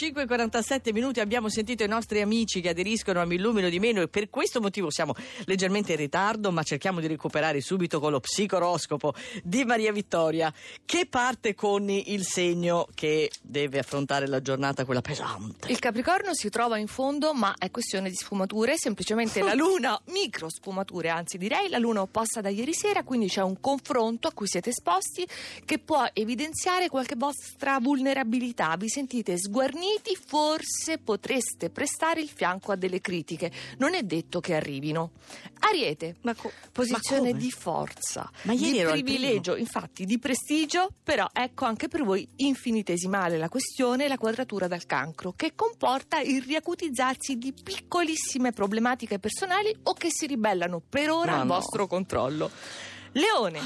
5.47 minuti abbiamo sentito i nostri amici che aderiscono a Mi Illumino di Meno e per questo motivo siamo leggermente in ritardo ma cerchiamo di recuperare subito con lo psicoroscopo di Maria Vittoria che parte con il segno che deve affrontare la giornata quella pesante. Il Capricorno si trova in fondo ma è questione di sfumature, semplicemente la luna, micro sfumature anzi direi, la luna opposta da ieri sera quindi c'è un confronto a cui siete esposti che può evidenziare qualche vostra vulnerabilità, vi sentite sguarniti uniti forse potreste prestare il fianco a delle critiche. Non è detto che arrivino. Ariete, co- posizione di forza, di privilegio, infatti di prestigio, però ecco anche per voi infinitesimale la questione, la quadratura dal cancro, che comporta il riacutizzarsi di piccolissime problematiche personali o che si ribellano per ora Ma al no. vostro controllo. Leone.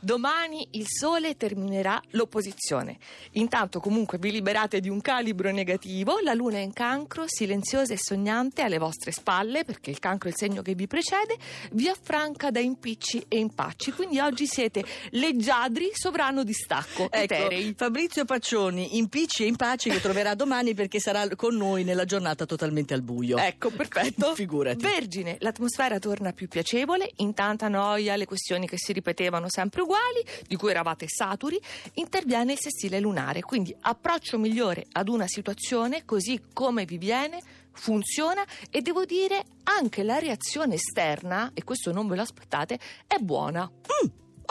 Domani il sole terminerà l'opposizione. Intanto comunque vi liberate di un calibro negativo, la luna è in cancro, silenziosa e sognante alle vostre spalle, perché il cancro è il segno che vi precede, vi affranca da impicci e impacci. Quindi oggi siete leggiadri, sovrano di stacco. Ecco, Fabrizio Paccioni, impicci e impacci che troverà domani perché sarà con noi nella giornata totalmente al buio. Ecco, perfetto. Figurati. Vergine, l'atmosfera torna più piacevole, in tanta noia le questioni che si ripetevano sempre uguali, di cui eravate saturi, interviene il sessile lunare, quindi approccio migliore ad una situazione così come vi viene, funziona e devo dire anche la reazione esterna, e questo non ve lo aspettate, è buona.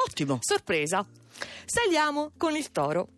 Ottimo. Sorpresa. Saliamo con il toro.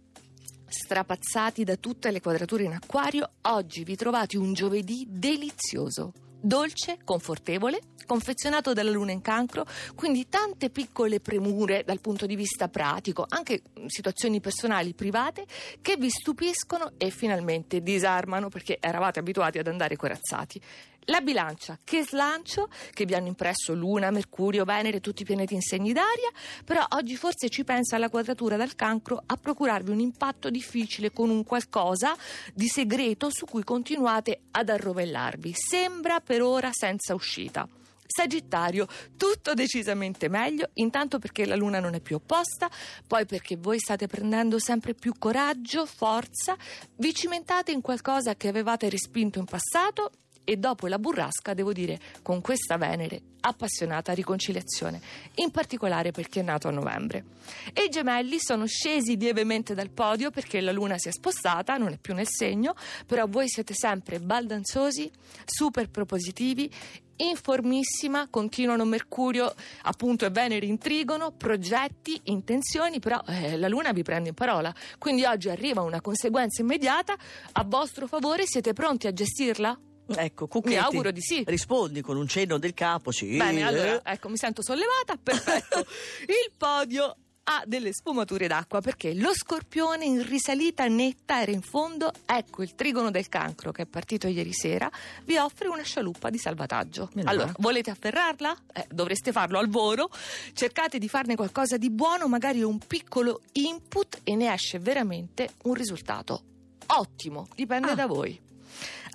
Strapazzati da tutte le quadrature in acquario, oggi vi trovate un giovedì delizioso. Dolce, confortevole, confezionato dalla luna in cancro, quindi tante piccole premure dal punto di vista pratico, anche situazioni personali private che vi stupiscono e finalmente disarmano perché eravate abituati ad andare corazzati. La bilancia, che slancio, che vi hanno impresso Luna, Mercurio, Venere, tutti i pianeti in segni d'aria, però oggi forse ci pensa la quadratura dal cancro a procurarvi un impatto difficile con un qualcosa di segreto su cui continuate ad arrovellarvi. Sembra per ora senza uscita. Sagittario, tutto decisamente meglio, intanto perché la luna non è più opposta, poi perché voi state prendendo sempre più coraggio, forza, vi cimentate in qualcosa che avevate respinto in passato e dopo la burrasca, devo dire, con questa Venere appassionata riconciliazione, in particolare per chi è nato a novembre. E i gemelli sono scesi lievemente dal podio perché la luna si è spostata, non è più nel segno, però voi siete sempre baldanzosi, super propositivi informissima, continuano Mercurio appunto e Venere intrigono, progetti, intenzioni, però eh, la Luna vi prende in parola. Quindi oggi arriva una conseguenza immediata, a vostro favore siete pronti a gestirla? Ecco, Cucchetti. Mi auguro di sì. Rispondi con un cenno del capo, sì. Bene, eh. allora, ecco, mi sento sollevata, perfetto. Il podio ha delle sfumature d'acqua perché lo scorpione in risalita netta era in fondo, ecco il trigono del cancro che è partito ieri sera, vi offre una scialuppa di salvataggio. Meno Allora, male. volete afferrarla? Eh, dovreste farlo al volo, cercate di farne qualcosa di buono, magari un piccolo input e ne esce veramente un risultato ottimo, dipende Ah. da voi.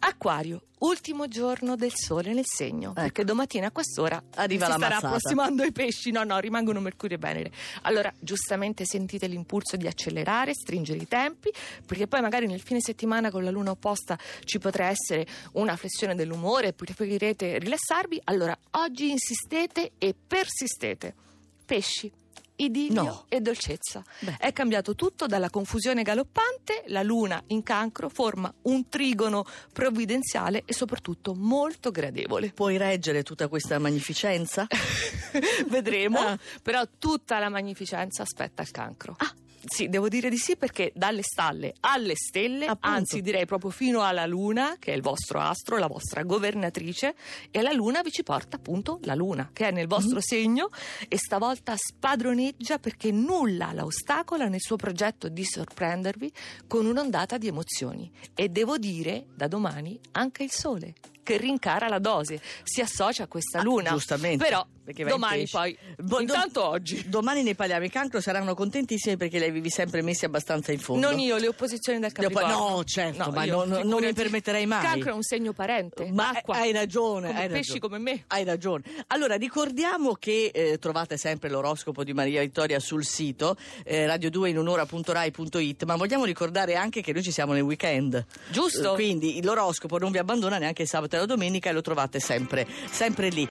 Acquario, ultimo giorno del sole nel segno, perché domattina a quest'ora Ecco. Arriva si la starà mazzata. approssimando i pesci, no no, rimangono Mercurio e Venere. Allora, giustamente sentite l'impulso di accelerare, stringere i tempi, perché poi magari nel fine settimana con la luna opposta ci potrà essere una flessione dell'umore, preferirete rilassarvi. Allora, oggi insistete e persistete. Pesci. Idillio No. e dolcezza. Beh. È cambiato tutto dalla confusione galoppante, la luna in cancro forma un trigono provvidenziale e soprattutto molto gradevole. Puoi reggere tutta questa magnificenza? Vedremo, Ah. però tutta la magnificenza aspetta il cancro. Ah. Sì, devo dire di sì perché dalle stalle alle stelle, Appunto. anzi direi proprio fino alla luna, che è il vostro astro, la vostra governatrice, e la luna vi ci porta appunto la luna, che è nel vostro segno e stavolta spadroneggia perché nulla la ostacola nel suo progetto di sorprendervi con un'ondata di emozioni. E devo dire, da domani, anche il sole. Che rincara la dose, si associa a questa luna. Ah, giustamente. Però domani poi, Bo- intanto oggi. Domani ne parliamo. I cancro saranno contentissimi perché li avevi sempre messi abbastanza in fondo. Non io, le opposizioni del Capricorno. no, certo, ma io, non- non mi permetterei mai. Cancro è un segno parente. Ma acqua. hai ragione, Come hai pesci ragione. come me. Hai ragione. Allora, ricordiamo che eh, trovate sempre l'oroscopo di Maria Vittoria sul sito eh, radio2 in un'ora.rai.it, ma vogliamo ricordare anche che noi ci siamo nel weekend. Giusto. Eh, Quindi l'oroscopo non vi abbandona neanche il sabato la domenica e lo trovate sempre, sempre lì.